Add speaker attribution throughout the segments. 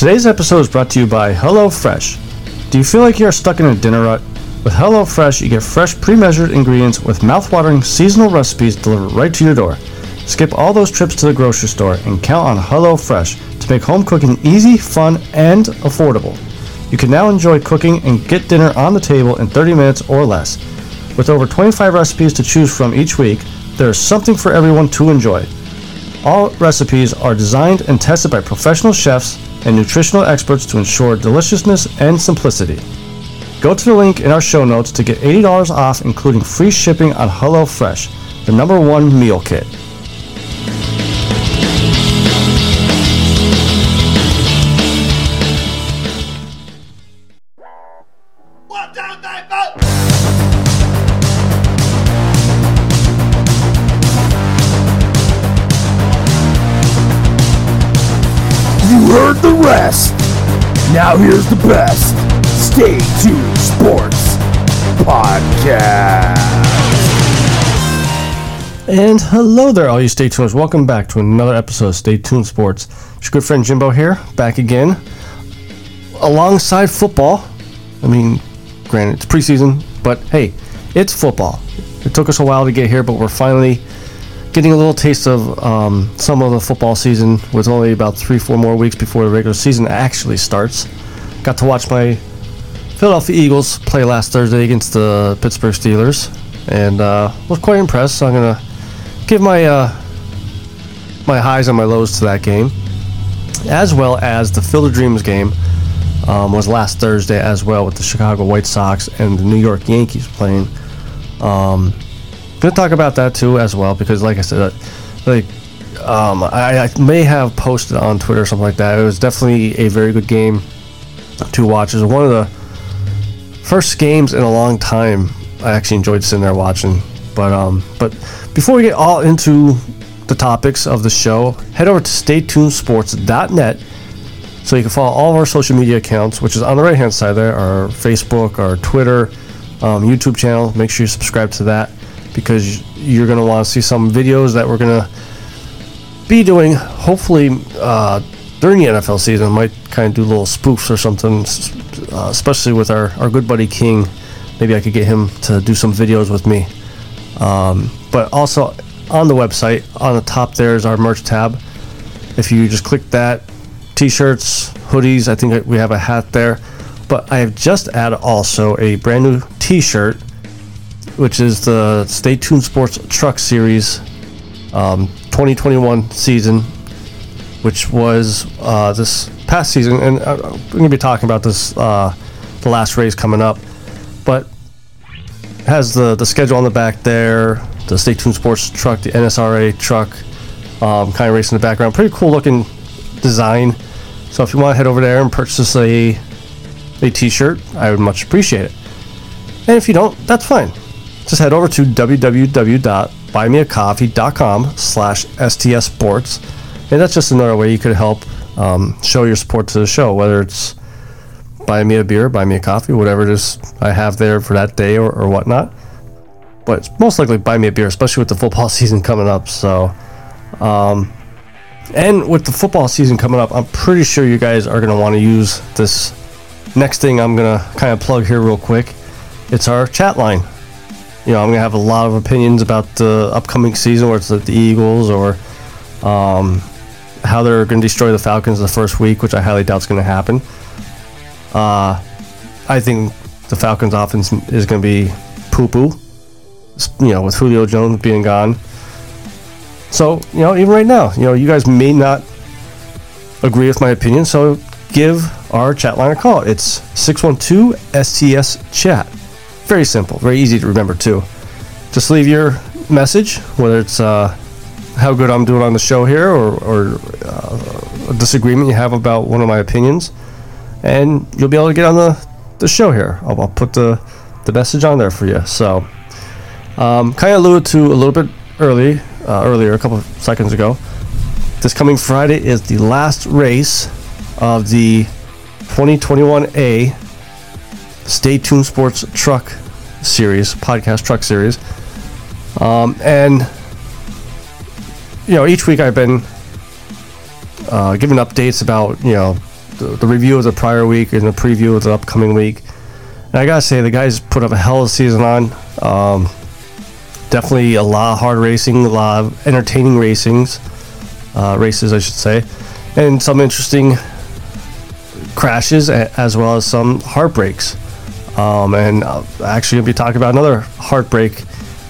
Speaker 1: Today's episode is brought to you by HelloFresh. Do you feel like you're stuck in a dinner rut? With HelloFresh, you get fresh, pre measured ingredients with mouth-watering seasonal recipes delivered right to your door. Skip all those trips to the grocery store and count on HelloFresh to make home cooking easy, fun, and affordable. You can now enjoy cooking and get dinner on the table in 30 minutes or less. With over 25 recipes to choose from each week, there is something for everyone to enjoy. All recipes are designed and tested by professional chefs and nutritional experts to ensure deliciousness and simplicity. Go to the link in our show notes to get $80 off, including free shipping on HelloFresh, the number one meal kit.
Speaker 2: Rest. Now here's the best. Stay tuned Sports Podcast.
Speaker 1: And hello there, all you Stay Tuners. Welcome back to another episode of Stay Tuned Sports. It's your good friend Jimbo here, back again, alongside football. I mean, granted, it's preseason, but hey, it's football. It took us a while to get here, but we're finally getting a little taste of um, some of the football season with only about three, four more weeks before the regular season actually starts. Got to watch my Philadelphia Eagles play last Thursday against the Pittsburgh Steelers, and uh, was quite impressed. So I'm gonna give my uh, my highs and my lows to that game, as well as the Field of Dreams game um, was last Thursday as well with the Chicago White Sox and the New York Yankees playing. Um, gonna talk about that too as well because, like I said, uh, like um, I, I may have posted on Twitter or something like that. It was definitely a very good game to watch. It was one of the first games in a long time I actually enjoyed sitting there watching. But um, but before we get all into the topics of the show, head over to staytunesports.net so you can follow all of our social media accounts, which is on the right hand side there, our Facebook, our Twitter, um, YouTube channel. Make sure you subscribe to that because you're going to want to see some videos that we're going to be doing hopefully uh, during the NFL season. Might kind of do little spoofs or something, uh, especially with our, our good buddy King. Maybe I could get him to do some videos with me. Um, but also on the website, on the top there is our merch tab. If you just click that, t-shirts, hoodies, I think we have a hat there. But I have just added also a brand new t-shirt, which is the Stay Tuned Sports Truck Series um, 2021 season, which was uh, this past season. And we're going to be talking about this, uh, the last race coming up. But has the the schedule on the back there, the Stay Tuned Sports truck, the NSRA truck, um, kind of race in the background. Pretty cool looking design. So if you want to head over there and purchase a a t-shirt, I would much appreciate it. And if you don't, that's fine. Just head over to www.buymeacoffee.com slash STS Sports. And that's just another way you could help um, show your support to the show, whether it's buy me a beer, buy me a coffee, whatever it is I have there for that day or, or whatnot. But most likely buy me a beer, especially with the football season coming up. So, um, and with the football season coming up, I'm pretty sure you guys are going to want to use this next thing I'm going to kind of plug here real quick. It's our chat line. You know, I'm to have a lot of opinions about the upcoming season, where it's the, the Eagles or um, how they're to destroy the Falcons the first week, which I highly doubt is to happen. Uh, I think the Falcons' offense is to be poo poo. You know, with Julio Jones being gone. So, you know, even right now, you know, you guys may not agree with my opinion, so give our chat line a call. It's 612 STS Chat. Very simple, very easy to remember, too. Just leave your message, whether it's uh, how good I'm doing on the show here or, or uh, a disagreement you have about one of my opinions and you'll be able to get on the, the show here. I'll, I'll put the, the message on there for you. So, um, kind of alluded to a little bit early, uh, earlier, a couple seconds ago. This coming Friday is the last race of the 2021A Stay Tuned Sports Truck Series, podcast truck series. Um, and, you know, each week I've been uh, giving updates about, you know, the, the review of the prior week and the preview of the upcoming week. And I gotta say, the guys put up a hell of a season on. Um, definitely a lot of hard racing, a lot of entertaining racings, uh, races, I should say, and some interesting crashes as well as some heartbreaks. Um, and uh, actually, gonna be talking about another heartbreak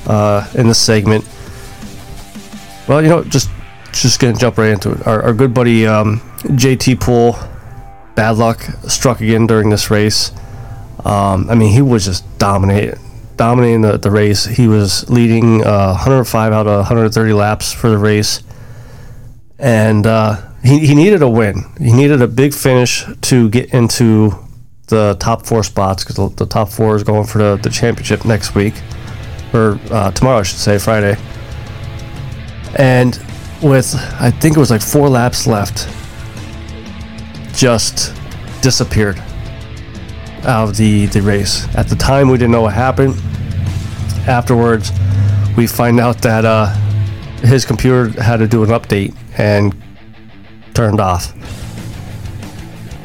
Speaker 1: uh, in this segment. Well, you know, just just gonna jump right into it. Our, our good buddy um, JT Pool, bad luck, struck again during this race. Um, I mean, he was just dominating, dominating the, the race. He was leading uh, 105 out of 130 laps for the race, and uh, he, he needed a win. He needed a big finish to get into the top four spots because the, top four is going for the, the championship next week, or uh, tomorrow, I should say, Friday. And with, I think it was like four laps left, just disappeared out of the, the race. At the time, we didn't know what happened. Afterwards, we find out that uh, his computer had to do an update and turned off.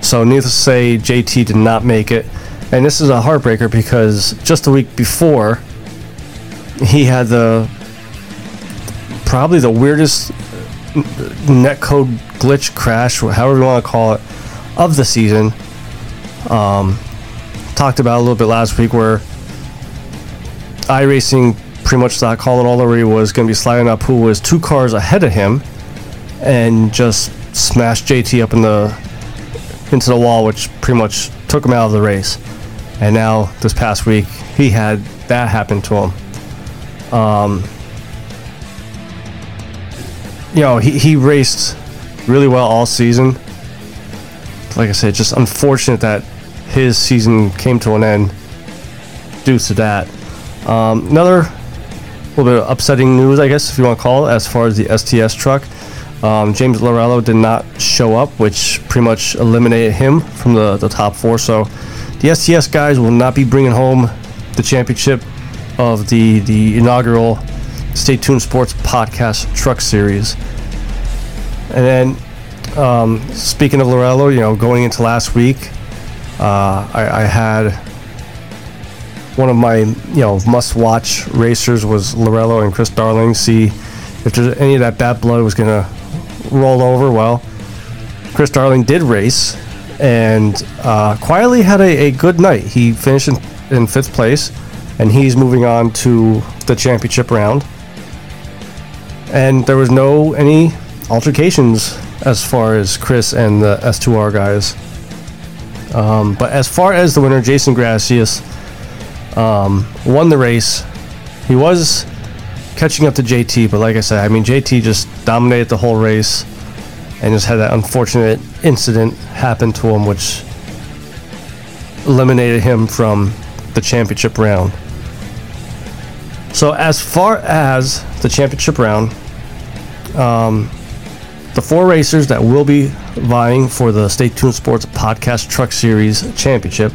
Speaker 1: So, needless to say, JT did not make it. And this is a heartbreaker because just a week before, he had the probably the weirdest netcode glitch crash, however you want to call it, of the season. Um, talked about a little bit last week where iRacing pretty much thought Colin Olery was going to be sliding up, who was two cars ahead of him, and just smashed JT up in the into the wall, which pretty much took him out of the race. And now this past week, he had that happen to him. Um, you know, he, he raced really well all season. Like I said, just unfortunate that his season came to an end due to that. Um, another little bit of upsetting news, I guess, if you want to call it, as far as the STS truck. Um, James Lorello did not show up, which pretty much eliminated him from the, the top four. So the STS guys will not be bringing home the championship of the, the inaugural Stay Tuned Sports Podcast Truck Series. And then, um, speaking of Lorello, you know, going into last week, uh, I, I had one of my you know must-watch racers was Lorello and Chris Darling. See if there's any of that bad blood was gonna roll over. Well, Chris Darling did race and uh, quietly had a, a good night. He finished in, in fifth place, and he's moving on to the championship round. And there was no any altercations as far as Chris and the S2R guys. Um, but as far as the winner, Jason Gracias um, won the race. He was catching up to JT, but like I said, I mean JT just dominated the whole race and just had that unfortunate incident happen to him, which eliminated him from the championship round. So as far as the championship round, um, the four racers that will be vying for the Stay Tuned Sports Podcast Truck Series Championship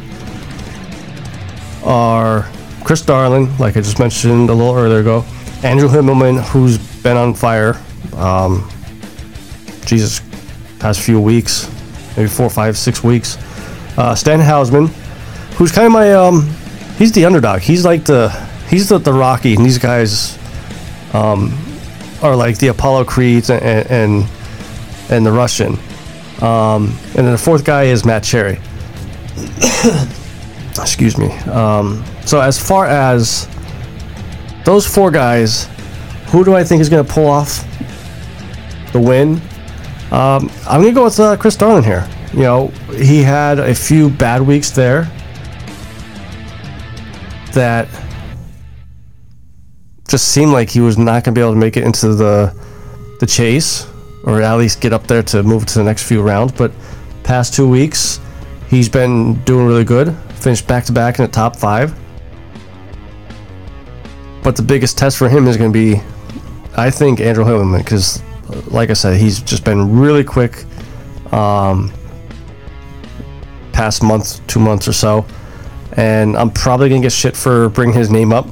Speaker 1: are Chris Darling, like I just mentioned a little earlier ago, Andrew Himmelman, who's been on fire, um, Jesus, past few weeks, maybe four, five, six weeks. Uh, Stan Hausman, who's kind of my, um, he's the underdog. He's like the, he's the, the Rocky, and these guys, um, are like the Apollo Creeds and, and, and the Russian. Um, and then the fourth guy is Matt Cherry. Excuse me. Um, so as far as those four guys, who do I think is going to pull off the win? Um, I'm going to go with uh, Chris Darling here. You know, he had a few bad weeks there that just seemed like he was not going to be able to make it into the the chase, or at least get up there to move to the next few rounds. But past two weeks, he's been doing really good. Finished back to back in the top five. But the biggest test for him is going to be, I think, Andrew Hillman, because, like I said, he's just been really quick. Um, past month, two months or so, and I'm probably gonna get shit for bringing his name up,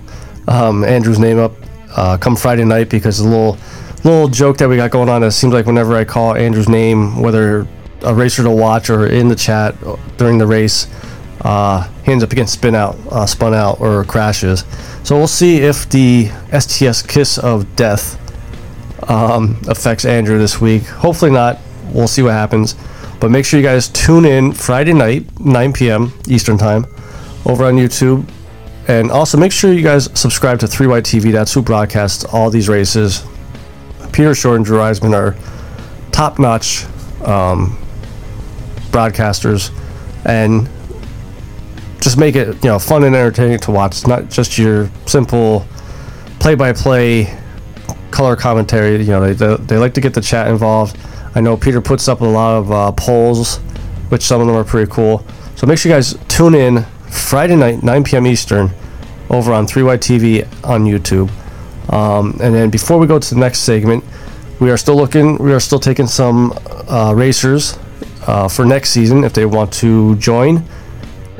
Speaker 1: um, Andrew's name up, uh, come Friday night because the little little joke that we got going on. It seems like whenever I call Andrew's name, whether a racer to watch or in the chat during the race, uh, he ends up getting spin out, uh, spun out, or crashes. So we'll see if the STS Kiss of Death um, affects Andrew this week. Hopefully not. We'll see what happens. But make sure you guys tune in Friday night, 9 p.m. Eastern Time, over on YouTube. And also make sure you guys subscribe to 3Y TV. That's who broadcasts all these races. Peter Short and Drew Eisman are top notch um, broadcasters. And just make it you know fun and entertaining to watch. Not just your simple play-by-play color commentary. You know they, they, they like to get the chat involved. I know Peter puts up a lot of uh, polls, which some of them are pretty cool. So make sure you guys tune in Friday night, 9 p.m. Eastern, over on 3Y TV on YouTube. Um, and then before we go to the next segment, we are still looking. We are still taking some uh, racers uh, for next season if they want to join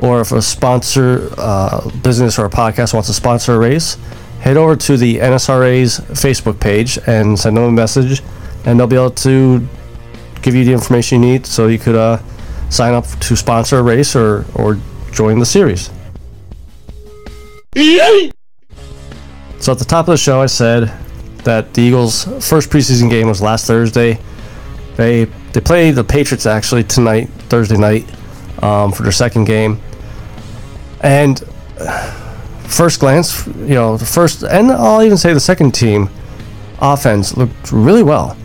Speaker 1: or if a sponsor uh, business or a podcast wants to sponsor a race, head over to the NSRA's Facebook page and send them a message, and they'll be able to give you the information you need so you could uh, sign up to sponsor a race or, or join the series. So at the top of the show, I said that the Eagles' first preseason game was last Thursday. They they play the Patriots actually tonight, Thursday night, um, for their second game. And first glance, you know, the first, and I'll even say the second team offense looked really well.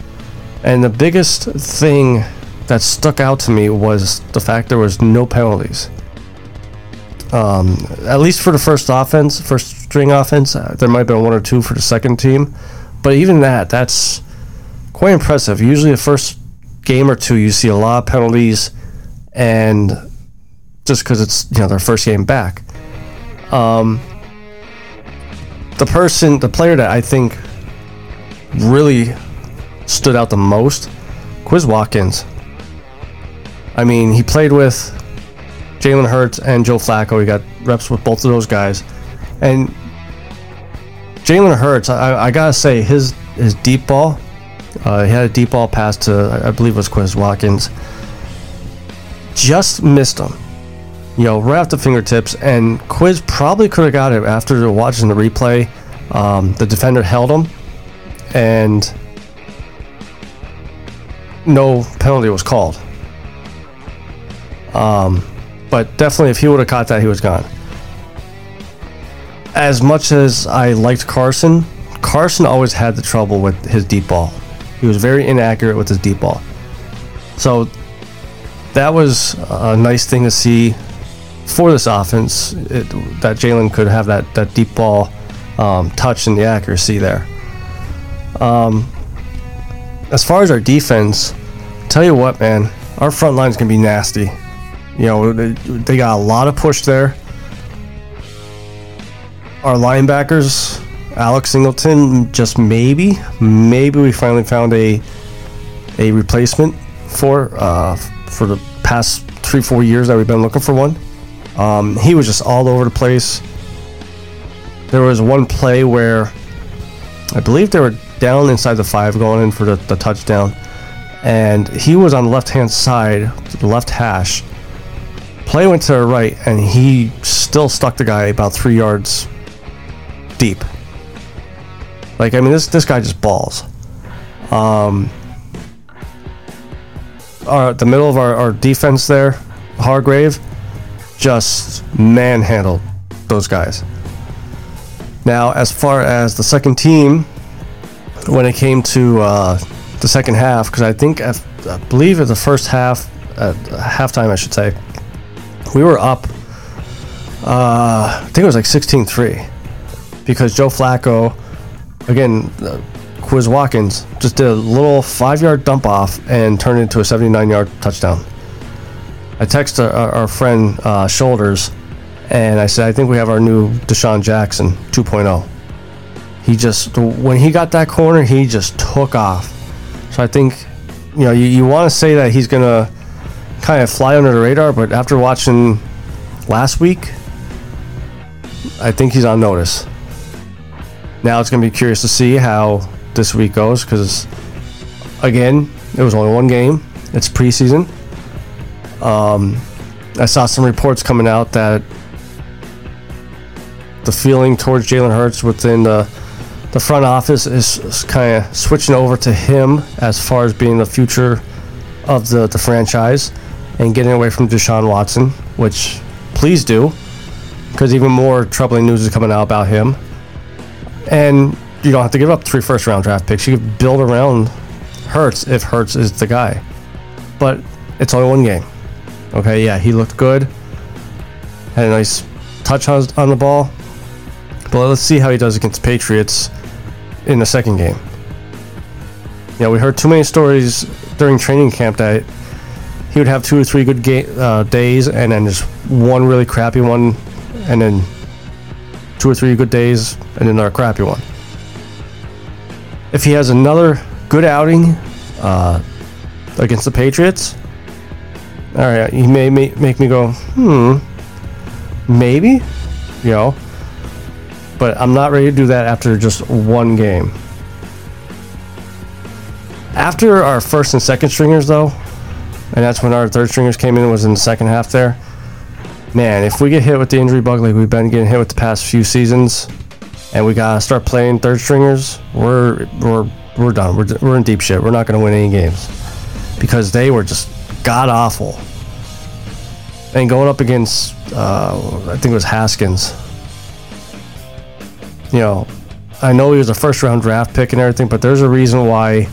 Speaker 1: And the biggest thing that stuck out to me was the fact there was no penalties. Um, at least for the first offense, first string offense, uh, there might have been one or two for the second team, but even that, that's quite impressive. Usually, the first game or two, you see a lot of penalties, and just because it's you know their first game back. Um, the person, the player that I think really stood out the most, Quez Watkins. I mean, he played with Jalen Hurts and Joe Flacco. He got reps with both of those guys, and Jalen Hurts. I, I, gotta say, his his deep ball. Uh, he had a deep ball pass to I believe it was Quez Watkins. Just missed him you know, right off the fingertips. And Quez probably could have got it after watching the replay. Um, the defender held him, and no penalty was called. Um, but definitely, if he would have caught that, he was gone. As much as I liked Carson, Carson always had the trouble with his deep ball. He was very inaccurate with his deep ball. So that was a nice thing to see for this offense it, that Jalen could have that, that deep ball um, touch and the accuracy there. Um, as far as our defense, tell you what, man, our front line is going to be nasty. You know, they, they got a lot of push there. Our linebackers, Alex Singleton, just maybe, maybe we finally found a a replacement for uh, for the past three four years that we've been looking for one. Um, he was just all over the place. There was one play where I believe they were down inside the five going in for the, the touchdown. And he was on the left hand side, the left hash. Play went to the right, and he still stuck the guy about three yards deep. Like, I mean, this, this guy just balls. Um, our, the middle of our, our defense there, Hargrave just manhandled those guys. Now, as far as the second team, when it came to uh, the second half, because I think I, believe at the first half, at halftime, I should say, we were up. Uh, I think it was like 16-3 because Joe Flacco, again, uh, Quez Watkins just did a little five-yard dump off and turned it into a 79-yard touchdown. I texted our, our friend uh, Shoulders, and I said, I think we have our new DeSean Jackson 2.0. He just, when he got that corner, he just took off. So I think, you know, you, you want to say that he's to kind of fly under the radar, but after watching last week, I think he's on notice. Now it's going to be curious to see how this week goes because, again, it was only one game. It's preseason. Um, I saw some reports coming out that the feeling towards Jalen Hurts within the the front office is kind of switching over to him as far as being the future of the, the franchise and getting away from Deshaun Watson, which please do, because even more troubling news is coming out about him. And you don't have to give up three first round draft picks. You can build around Hurts if Hurts is the guy. But it's only one game. Okay, yeah, he looked good. Had a nice touch on, on the ball. But let's see how he does against Patriots in the second game. Yeah, we heard too many stories during training camp that he would have two or three good ga- uh, days and then just one really crappy one, and then two or three good days and another crappy one. If he has another good outing uh, against the Patriots, all right, he may make me go, hmm, maybe, you know. But I'm not ready to do that after just one game. After our first and second stringers, though, and that's when our third stringers came in, was in the second half there. Man, if we get hit with the injury bug like we've been getting hit with the past few seasons, and we gotta start playing third stringers, we're we're we're done. We're, we're in deep shit. We're not gonna win any games because they were just god awful. And going up against, uh, I think it was Haskins. You know, I know he was a first round draft pick and everything, but there's a reason why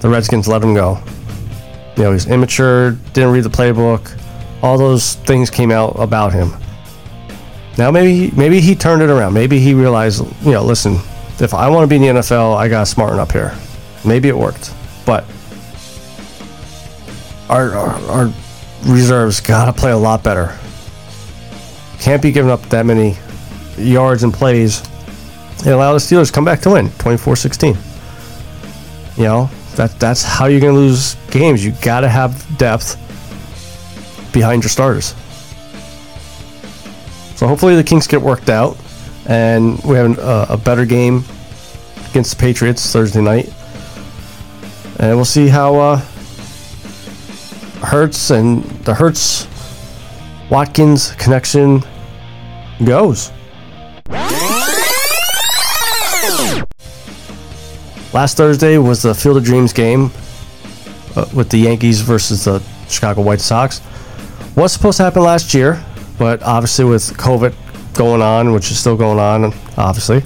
Speaker 1: the Redskins let him go. You know, he's immature, didn't read the playbook. All those things came out about him. Now maybe maybe he turned it around. Maybe he realized, you know, listen, if I want to be in the NFL, I got to smarten up here. Maybe it worked, but our our, our reserves got to play a lot better. Can't be giving up that many yards and plays and allow the Steelers to come back to win 24-16. You know, that that's how you're to lose games. You got to have depth behind your starters. So hopefully the Kings get worked out, and we have a, a better game against the Patriots Thursday night, and we'll see how uh, Hurts and the Hurts Watkins connection goes. Last Thursday was the Field of Dreams game uh, with the Yankees versus the Chicago White Sox. Was supposed to happen last year, but obviously with COVID going on, which is still going on, obviously,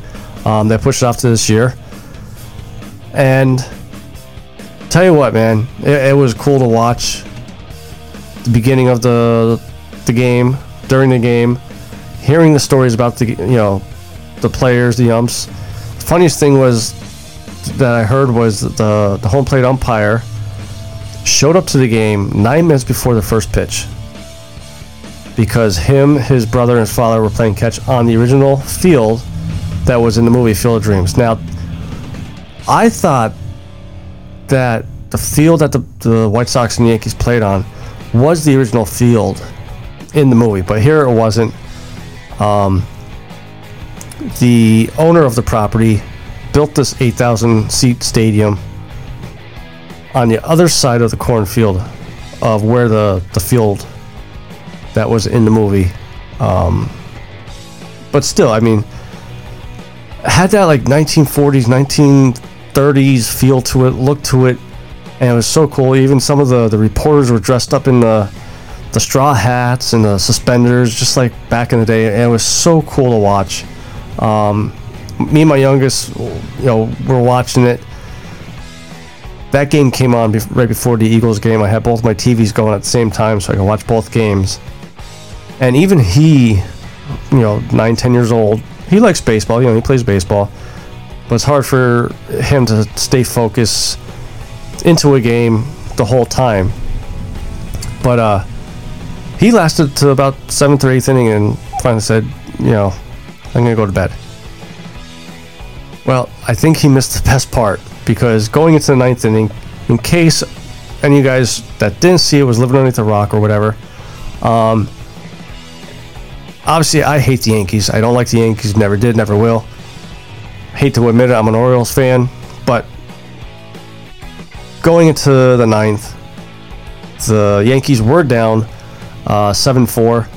Speaker 1: um, they pushed it off to this year. And tell you what, man, it, it was cool to watch the beginning of the the game, during the game, hearing the stories about the you know the players, the umps. The funniest thing was that I heard was the the home plate umpire showed up to the game nine minutes before the first pitch because him, his brother, and his father were playing catch on the original field that was in the movie Field of Dreams. Now, I thought that the field that the, the White Sox and Yankees played on was the original field in the movie, but here it wasn't. Um, the owner of the property built this 8,000 seat stadium on the other side of the cornfield of where the, the field that was in the movie. Um, but still, I mean, had that like 1940s, 1930s feel to it, look to it, and it was so cool. Even some of the, the reporters were dressed up in the the straw hats and the suspenders, just like back in the day, and it was so cool to watch. Um, me and my youngest, you know, were watching it. That game came on bef- right before the Eagles game. I had both my TVs going at the same time, so I could watch both games. And even he, you know, nine, ten years old, he likes baseball. You know, he plays baseball, but it's hard for him to stay focused into a game the whole time. But uh, he lasted to about seventh or eighth inning and finally said, you know, I'm gonna go to bed. Well, I think he missed the best part because going into the ninth inning, in case any of you guys that didn't see it was living underneath a rock or whatever, um, obviously I hate the Yankees. I don't like the Yankees. Never did. Never will. Hate to admit it. I'm an Orioles fan, going into the ninth, the Yankees were down uh, 7 4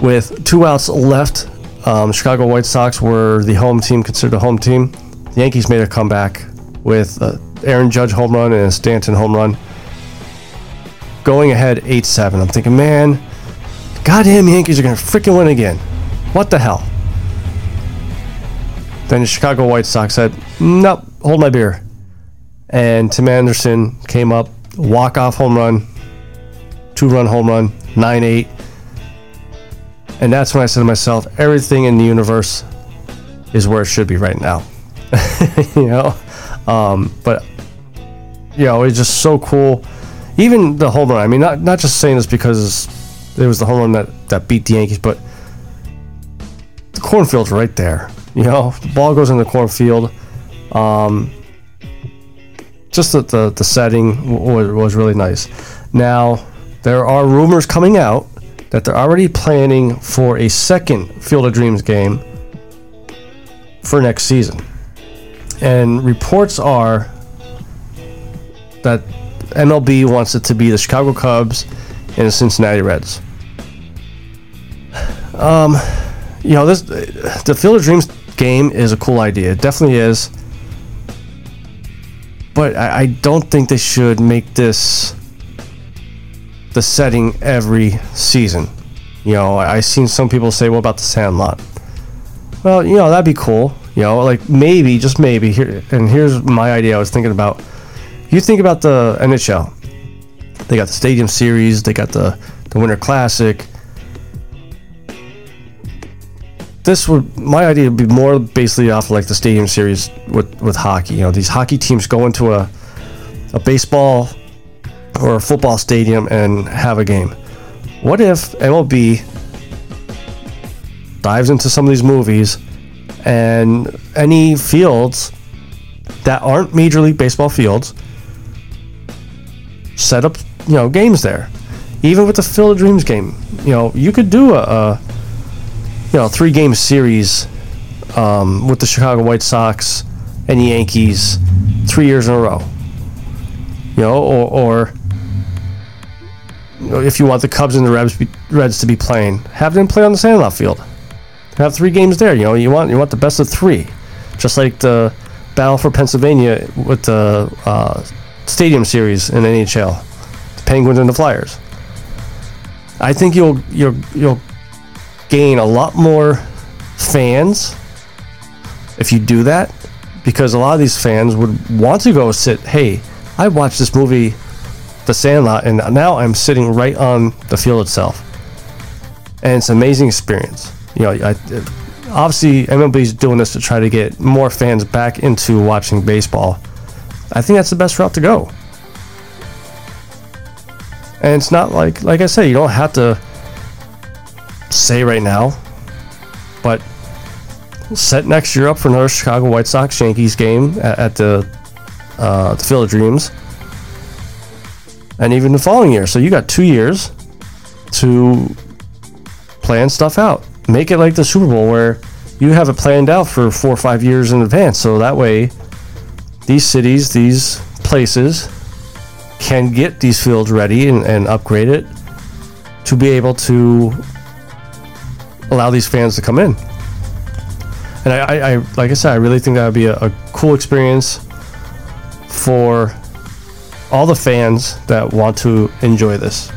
Speaker 1: with two outs left. Um, Chicago White Sox were the home team, considered a home team. The Yankees made a comeback with uh, Aaron Judge home run and a Stanton home run, going ahead 8 7. I'm thinking, man, goddamn Yankees are going to freaking win again. What the hell? Then the Chicago White Sox said, nope, hold my beer. And Tim Anderson came up, walk off home run, two run home run, 9 8. And that's when I said to myself, everything in the universe is where it should be right now. you know? Um, but, you know, it's just so cool. Even the home run, I mean, not, not just saying this because it was the home run that, that beat the Yankees, but the cornfield's right there. You know, the ball goes in the cornfield. Um, just the, the, the setting was, was really nice. Now, there are rumors coming out that they're already planning for a second Field of Dreams game for next season. And reports are that MLB wants it to be the Chicago Cubs and the Cincinnati Reds. Um, you know, this the Field of Dreams game is a cool idea. It definitely is. But I, I don't think they should make this the setting every season. You know, I, I've seen some people say, "What about the Sandlot?" Well, you know, that'd be cool. You know, like maybe, just maybe. Here and here's my idea. I was thinking about. You think about the NHL. They got the Stadium Series. They got the the Winter Classic. This would my idea would be more basically off like the Stadium Series with with hockey. You know, these hockey teams go into a a baseball or a football stadium and have a game. What if MLB dives into some of these movies and any fields that aren't Major League Baseball fields set up, you know, games there. Even with the Field of Dreams game, you know, you could do a, a you know three game series um, with the Chicago White Sox and the Yankees three years in a row. You know, or, or you know, if you want the Cubs and the Reds, be, Reds to be playing, have them play on the Sandlot field. Have three games there. You know, you want you want the best of three, just like the battle for Pennsylvania with the uh, Stadium Series in NHL, the Penguins and the Flyers. I think you'll you'll you'll gain a lot more fans if you do that, because a lot of these fans would want to go sit. Hey, I watched this movie, The Sandlot, and now I'm sitting right on the field itself, and it's an amazing experience. You know, I, obviously is doing this to try to get more fans back into watching baseball. I think that's the best route to go. And it's not like, like I said, you don't have to say right now, but set next year up for another Chicago White Sox Yankees game at, at the uh, the Field of Dreams, and even the following year. So you got two years to plan stuff out. Make it like the Super Bowl where you have it planned out for four or five years in advance. So that way, these cities, these places, can get these fields ready and, and upgrade it to be able to allow these fans to come in. And I, I, I like I said, I really think that would be a, a cool experience for all the fans that want to enjoy this.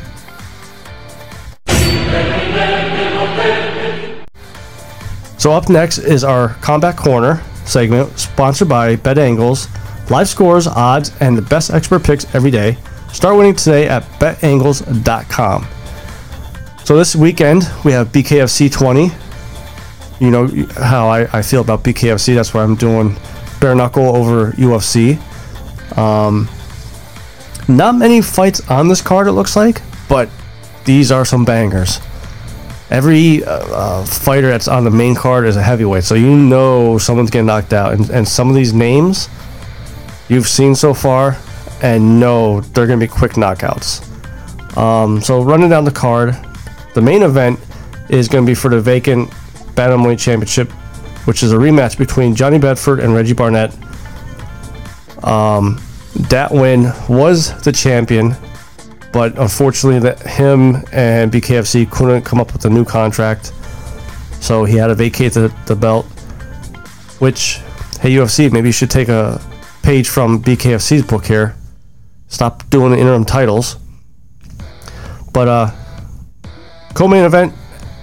Speaker 1: So up next is our Combat Corner segment, sponsored by Bet Angles. Live scores, odds, and the best expert picks every day. Start winning today at betangles.com. So this weekend we have BKFC 20. You know how I, I feel about BKFC. That's why I'm doing bare knuckle over UFC. Um, not many fights on this card, it looks like, but these are some bangers. Every uh, uh, fighter that's on the main card is a heavyweight, so you know someone's getting knocked out. And, and some of these names you've seen so far, and know they're going to be quick knockouts. Um, so running down the card, the main event is going to be for the vacant bantamweight championship, which is a rematch between Johnny Bedford and Reggie Barnett. Um, that win was the champion but unfortunately, that him and BKFC couldn't come up with a new contract, so he had to vacate the, the belt. Which, hey UFC, maybe you should take a page from BKFC's book here. Stop doing the interim titles. But uh, co-main event,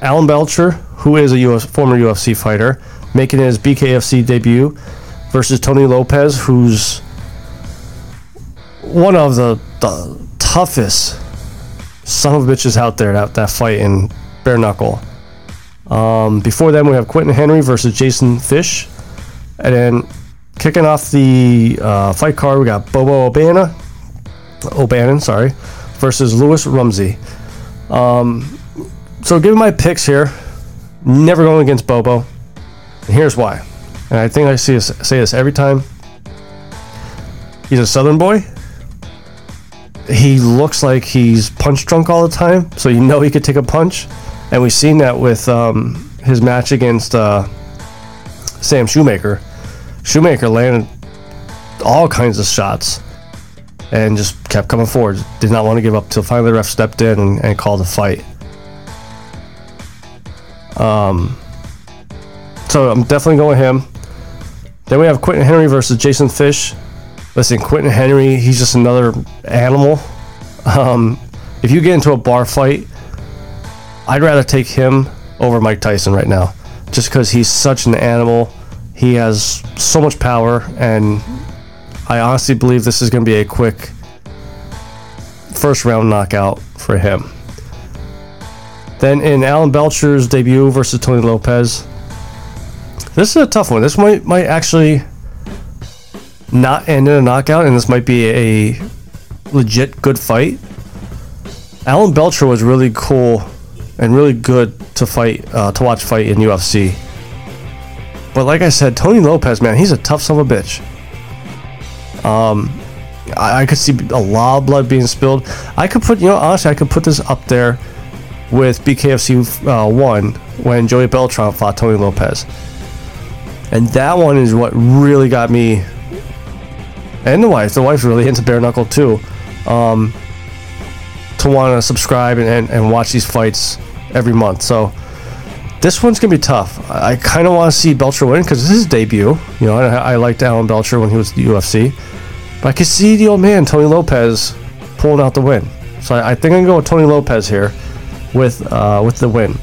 Speaker 1: Alan Belcher, who is a US, former UFC fighter, making his BKFC debut versus Tony Lopez, who's one of the, the toughest son of bitches out there that, that fight in bare knuckle. Um, before then, we have Quentin Henry versus Jason Fish. And then kicking off the uh, fight card, we got Bobo Obana, O'Bannon, sorry, versus Lewis Rumsey. Um, so, giving my picks here, never going against Bobo. And here's why. And I think I see this, say this every time. He's a Southern boy. He looks like he's punch drunk all the time, so you know he could take a punch. And we've seen that with um, his match against uh, Sam Shewmaker. Shewmaker landed all kinds of shots and just kept coming forward. Did not want to give up till finally the ref stepped in and, and called a fight. Um, so I'm definitely going with him. Then we have Quentin Henry versus Jason Fish. Listen, Quentin Henry, he's just another animal. Um, if you get into a bar fight, I'd rather take him over Mike Tyson right now, just because he's such an animal. He has so much power, and I honestly believe this is going to be a quick first round knockout for him. Then in Alan Belcher's debut versus Tony Lopez, this is a tough one. This might might actually not end in a knockout, and this might be a legit good fight. Alan Belcher was really cool and really good to fight uh, to watch fight in UFC. But like I said, Tony Lopez, man, he's a tough son of a bitch. Um, I, I could see a lot of blood being spilled. I could put, you know, honestly, I could put this up there with BKFC uh, one when Joey Beltran fought Tony Lopez, and that one is what really got me. And the wife, the wife's really into bare knuckle too. Um, to want to subscribe and, and, and watch these fights every month. So this one's gonna be tough. I, I kind of want to see Belcher win because this is his debut. You know, I, I liked Alan Belcher when he was at the UFC, but I could see the old man Tony Lopez pulling out the win. So I, I think I'm gonna go with Tony Lopez here with uh, with the win.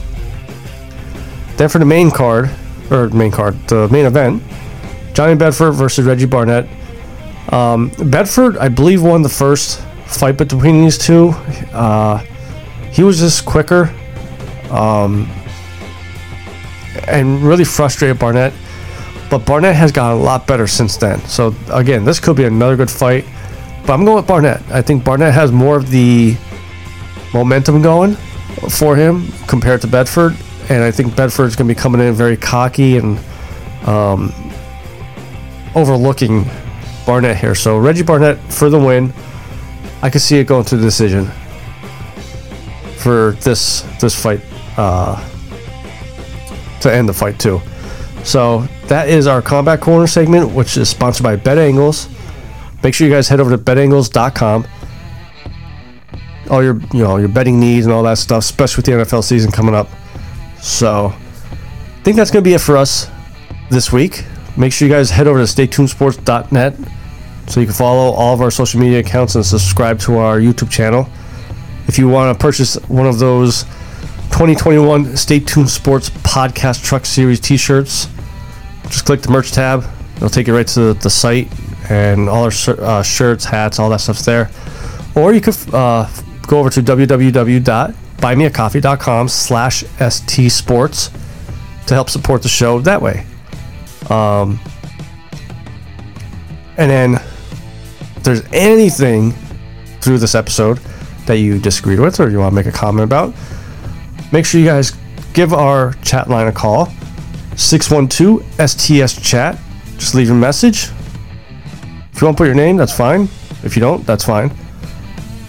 Speaker 1: Then for the main card or main card, the main event, Johnny Bedford versus Reggie Barnett. Um, Bedford, I believe, won the first fight between these two. Uh, he was just quicker um, and really frustrated Barnett. But Barnett has gotten a lot better since then. So again, this could be another good fight. But I'm going with Barnett. I think Barnett has more of the momentum going for him compared to Bedford. And I think Bedford's going to be coming in very cocky and um, overlooking Barnett here. So Reggie Barnett for the win. I could see it going to the decision for this this fight uh, to end the fight too. So that is our combat corner segment, which is sponsored by Bet Angles. Make sure you guys head over to betangles.com. All your you know your betting needs and all that stuff, especially with the NFL season coming up. So I think that's gonna be it for us this week. Make sure you guys head over to staytunesports.net so you can follow all of our social media accounts and subscribe to our YouTube channel. If you want to purchase one of those 2021 Stay Tuned Sports Podcast Truck Series t shirts, just click the merch tab. It'll take you right to the site and all our uh, shirts, hats, all that stuff's there. Or you could uh, go over to www.buymeacoffee.com slash stsports to help support the show that way. Um, and then if there's anything through this episode that you disagreed with or you want to make a comment about, make sure you guys give our chat line a call 612 STS chat. Just leave your message. If you want to put your name, that's fine. If you don't, that's fine.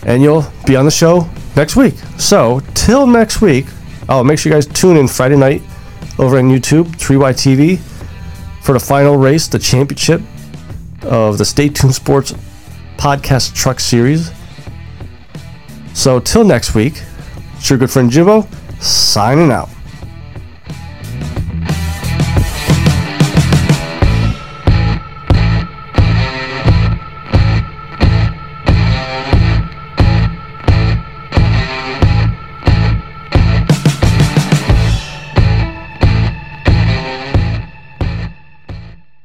Speaker 1: And you'll be on the show next week. So, till next week, oh, make sure you guys tune in Friday night over on YouTube, 3YTV, for the final race, the championship of the Stay Tuned Sports Podcast Truck Series. So till next week, it's your good friend Jimbo signing out.